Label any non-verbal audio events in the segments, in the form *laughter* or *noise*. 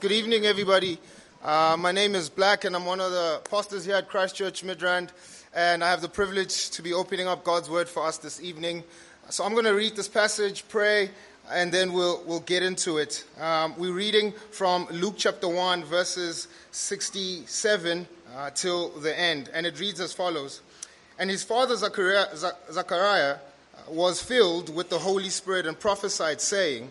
Good evening, everybody. Uh, my name is Black, and I'm one of the pastors here at Christchurch Midrand, and I have the privilege to be opening up God's Word for us this evening. So I'm going to read this passage, pray, and then we'll, we'll get into it. Um, we're reading from Luke chapter 1, verses 67 uh, till the end, and it reads as follows And his father Zachariah, Zachariah was filled with the Holy Spirit and prophesied, saying,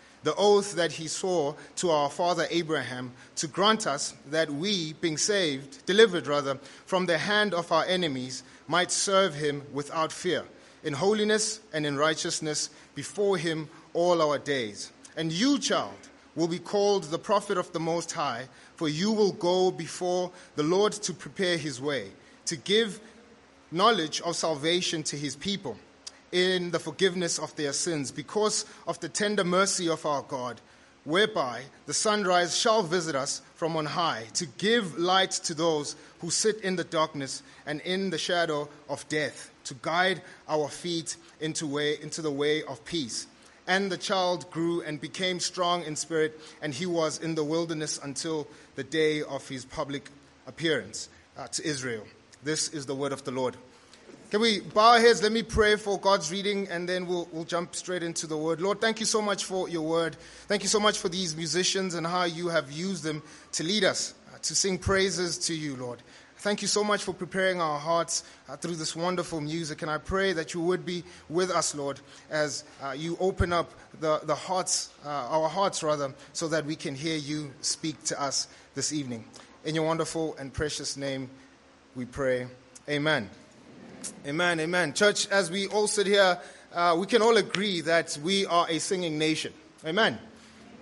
the oath that he swore to our father Abraham to grant us that we, being saved, delivered rather, from the hand of our enemies, might serve him without fear, in holiness and in righteousness before him all our days. And you, child, will be called the prophet of the Most High, for you will go before the Lord to prepare his way, to give knowledge of salvation to his people in the forgiveness of their sins because of the tender mercy of our God, whereby the sunrise shall visit us from on high to give light to those who sit in the darkness and in the shadow of death, to guide our feet into, way, into the way of peace. And the child grew and became strong in spirit, and he was in the wilderness until the day of his public appearance uh, to Israel. This is the word of the Lord. Can we bow our heads? Let me pray for God's reading and then we'll, we'll jump straight into the word. Lord, thank you so much for your word. Thank you so much for these musicians and how you have used them to lead us, uh, to sing praises to you, Lord. Thank you so much for preparing our hearts uh, through this wonderful music. And I pray that you would be with us, Lord, as uh, you open up the, the hearts, uh, our hearts rather, so that we can hear you speak to us this evening. In your wonderful and precious name, we pray. Amen. Amen, amen. Church, as we all sit here, uh, we can all agree that we are a singing nation. Amen.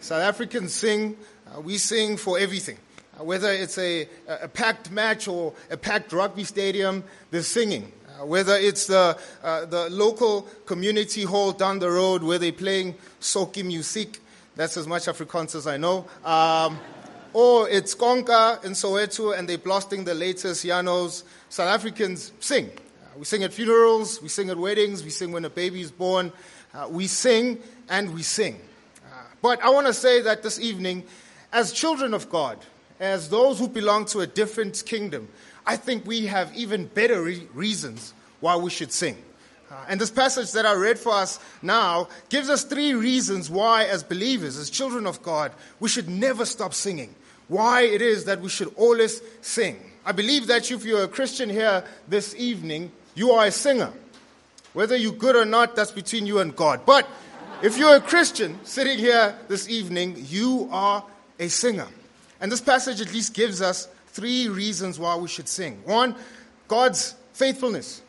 South Africans sing, uh, we sing for everything. Uh, whether it's a, a, packed match or a packed rugby stadium, there's singing. Uh, whether it's the, uh, the local community hall down the road where they're playing sokkie music, that's as much Afrikaans as I know. Um, or it's Konka in Soweto and they're blasting the latest Yanos. South Africans sing. We sing at funerals, we sing at weddings, we sing when a baby is born. Uh, we sing and we sing. Uh, but I want to say that this evening, as children of God, as those who belong to a different kingdom, I think we have even better re- reasons why we should sing. Uh, and this passage that I read for us now gives us three reasons why, as believers, as children of God, we should never stop singing. Why it is that we should always sing. I believe that if you're a Christian here this evening, you are a singer. Whether you're good or not, that's between you and God. But if you're a Christian sitting here this evening, you are a singer. And this passage at least gives us three reasons why we should sing. One, God's faithfulness.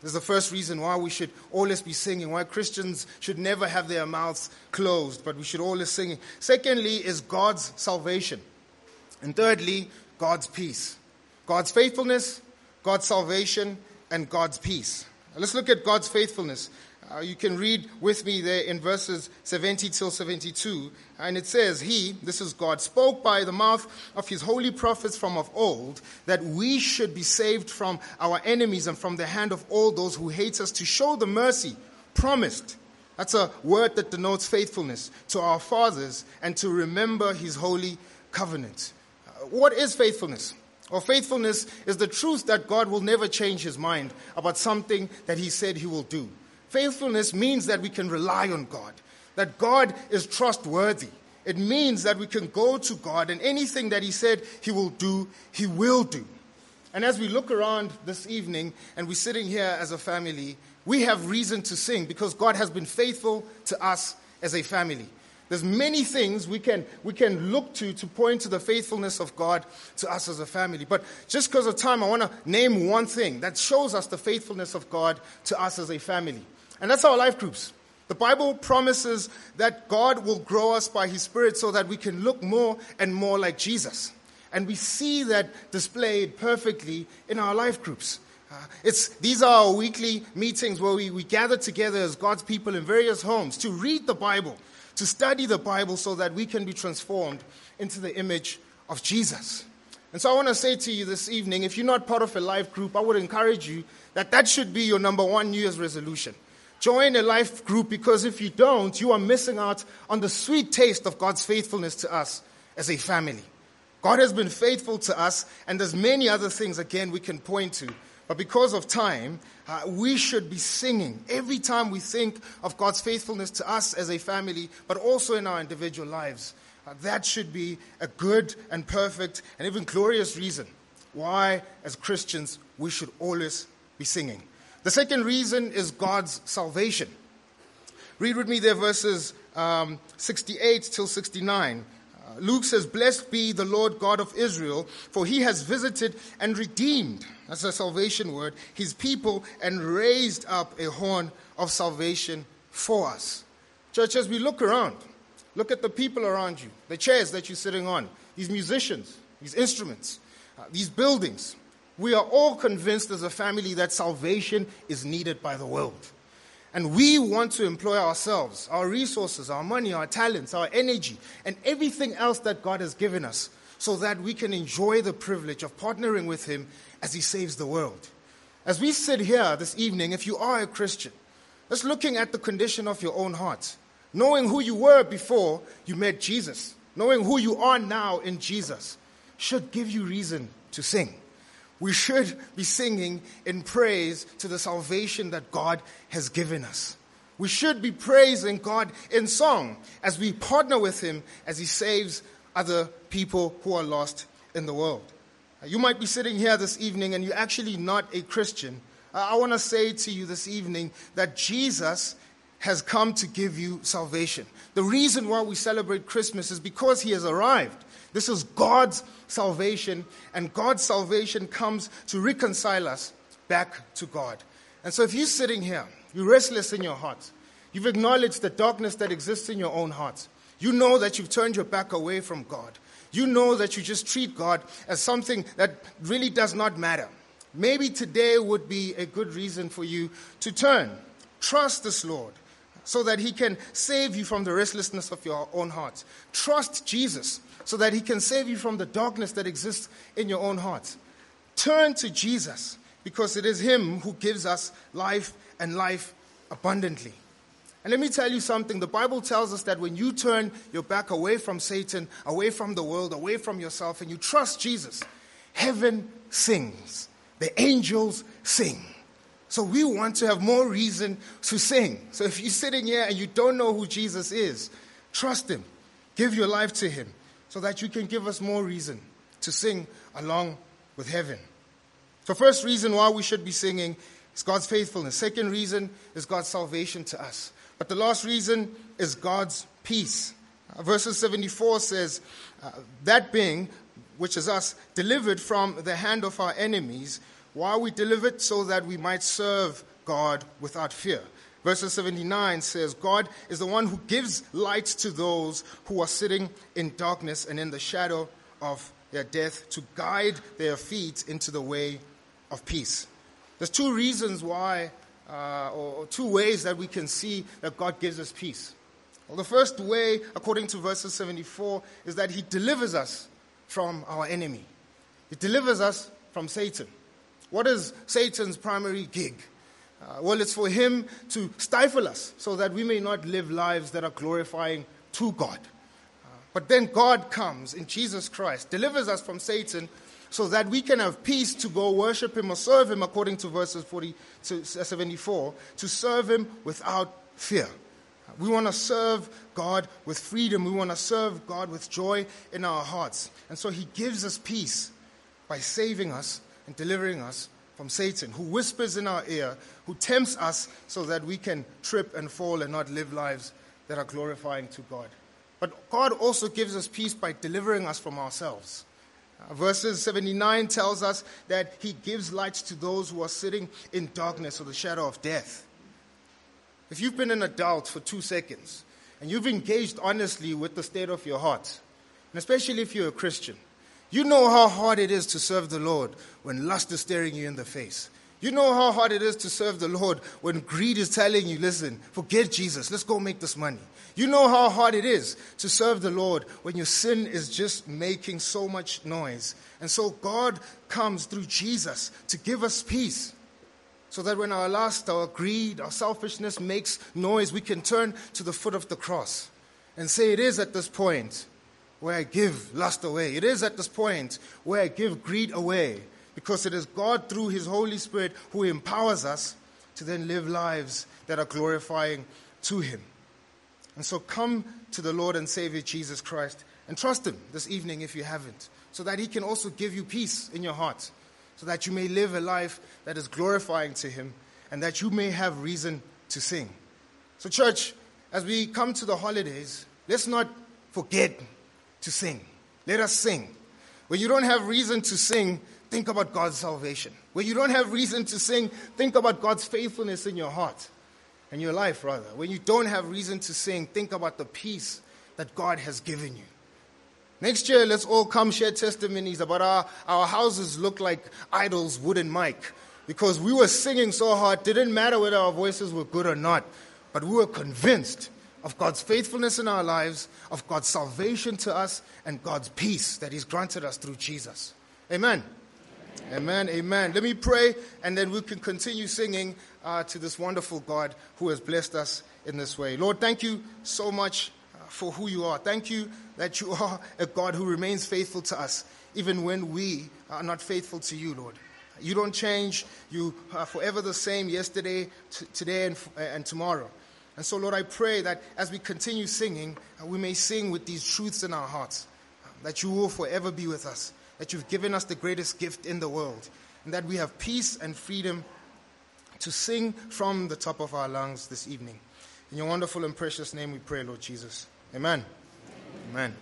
This is the first reason why we should always be singing, why Christians should never have their mouths closed, but we should always sing. Secondly, is God's salvation. And thirdly, God's peace. God's faithfulness, God's salvation, and God's peace. Let's look at God's faithfulness. Uh, you can read with me there in verses 70 till 72. And it says, He, this is God, spoke by the mouth of his holy prophets from of old that we should be saved from our enemies and from the hand of all those who hate us to show the mercy promised. That's a word that denotes faithfulness to our fathers and to remember his holy covenant. Uh, what is faithfulness? Or faithfulness is the truth that God will never change his mind about something that he said he will do. Faithfulness means that we can rely on God, that God is trustworthy. It means that we can go to God and anything that he said he will do, he will do. And as we look around this evening and we're sitting here as a family, we have reason to sing because God has been faithful to us as a family. There's many things we can, we can look to to point to the faithfulness of God to us as a family. But just because of time, I want to name one thing that shows us the faithfulness of God to us as a family. And that's our life groups. The Bible promises that God will grow us by His Spirit so that we can look more and more like Jesus. And we see that displayed perfectly in our life groups. Uh, it's, these are our weekly meetings where we, we gather together as God's people in various homes to read the Bible, to study the Bible so that we can be transformed into the image of Jesus. And so I want to say to you this evening if you're not part of a life group, I would encourage you that that should be your number one New Year's resolution. Join a life group because if you don't, you are missing out on the sweet taste of God's faithfulness to us as a family. God has been faithful to us, and there's many other things, again, we can point to. But because of time, uh, we should be singing every time we think of God's faithfulness to us as a family, but also in our individual lives. Uh, that should be a good and perfect and even glorious reason why, as Christians, we should always be singing. The second reason is God's salvation. Read with me there verses um, 68 till 69. Luke says, Blessed be the Lord God of Israel, for he has visited and redeemed, that's a salvation word, his people and raised up a horn of salvation for us. Church, as we look around, look at the people around you, the chairs that you're sitting on, these musicians, these instruments, uh, these buildings, we are all convinced as a family that salvation is needed by the world. And we want to employ ourselves, our resources, our money, our talents, our energy, and everything else that God has given us so that we can enjoy the privilege of partnering with Him as He saves the world. As we sit here this evening, if you are a Christian, let's looking at the condition of your own heart, knowing who you were before you met Jesus, knowing who you are now in Jesus, should give you reason to sing we should be singing in praise to the salvation that God has given us. We should be praising God in song as we partner with Him as He saves other people who are lost in the world. You might be sitting here this evening and you're actually not a Christian. I want to say to you this evening that Jesus has come to give you salvation. The reason why we celebrate Christmas is because He has arrived. This is God's salvation, and God's salvation comes to reconcile us back to God. And so if you're sitting here, you're restless in your heart, you've acknowledged the darkness that exists in your own heart, you know that you've turned your back away from God, you know that you just treat God as something that really does not matter. Maybe today would be a good reason for you to turn. Trust this Lord so that he can save you from the restlessness of your own heart. Trust Jesus so that he can save you from the darkness that exists in your own heart. Turn to Jesus because it is him who gives us life and life abundantly. And let me tell you something. The Bible tells us that when you turn your back away from Satan, away from the world, away from yourself, and you trust Jesus, heaven sings. The angels sing. So we want to have more reason to sing. So if you're sitting here and you don't know who Jesus is, trust him. Give your life to him so that you can give us more reason to sing along with heaven. So, first reason why we should be singing is God's faithfulness. Second reason is God's salvation to us. But the last reason is God's peace. Uh, verses 74 says, uh, That being, which is us, delivered from the hand of our enemies, while we delivered so that we might serve God without fear. Verse 79 says, God is the one who gives light to those who are sitting in darkness and in the shadow of their death to guide their feet into the way of peace. There's two reasons why, uh, or two ways that we can see that God gives us peace. Well, the first way, according to verses 74, is that He delivers us from our enemy. He delivers us from Satan. What is Satan's primary gig? Uh, well, it's for him to stifle us so that we may not live lives that are glorifying to God. Uh, but then God comes in Jesus Christ, delivers us from Satan so that we can have peace to go worship him or serve him according to verses 40 to uh, 74 to serve him without fear uh, we want to serve God with freedom. We want to serve God with joy in our hearts. And so He gives us peace by saving us and delivering us from Satan, who whispers in our ear, who tempts us so that we can trip and fall and not live lives that are glorifying to God. But God also gives us peace by delivering us from ourselves. Uh, verses 79 tells us that He gives light to those who are sitting in darkness or the shadow of death. If you've been an adult for two seconds and you've engaged honestly with the state of your heart, and especially if you're a Christian, You know how hard it is to serve the Lord when lust is staring you in the face. You know how hard it is to serve the Lord when greed is telling you, listen, forget Jesus, let's go make this money. You know how hard it is to serve the Lord when your sin is just making so much noise. And so God comes through Jesus to give us peace. So that when our lust, our greed, our selfishness makes noise, we can turn to the foot of the cross and say, It is at this point where I give lust away. It is at this point where I give greed away because it is God through His Holy Spirit who empowers us to then live lives that are glorifying to Him. And so come to the Lord and Savior Jesus Christ and trust Him this evening if you haven't, so that He can also give you peace in your heart, so that you may live a life that is glorifying to Him and that you may have reason to sing. So, church, as we come to the holidays, let's not forget to sing. Let us sing. When you don't have reason to sing, think about God's salvation. When you don't have reason to sing, think about God's faithfulness in your heart and your life, rather. When you don't have reason to sing, think about the peace that God has given you. Next year, let's all come share testimonies about our, our houses look like idols, wooden mic. Because we were singing so hard, didn't matter whether our voices were good or not, but we were convinced of God's faithfulness in our lives, of God's salvation to us, and God's peace that He's granted us through Jesus. Amen. Amen. Amen. Let me pray, and then we can continue singing uh, to this wonderful God who has blessed us in this way. Lord, thank you so much uh, for who you are. Thank you that you *laughs* are a God who remains faithful to us, even when we are not faithful to you, Lord. You don't change. You are forever the same yesterday, t- today, and, f- and tomorrow. And so, Lord, I pray that as we continue singing, uh, we may sing with these truths in our hearts, uh, that you will forever be with us that you've given us the greatest gift in the world, and that we have peace and freedom to sing from the top of our lungs this evening. In your wonderful and precious name we pray, Lord Jesus. Amen. Amen. Amen.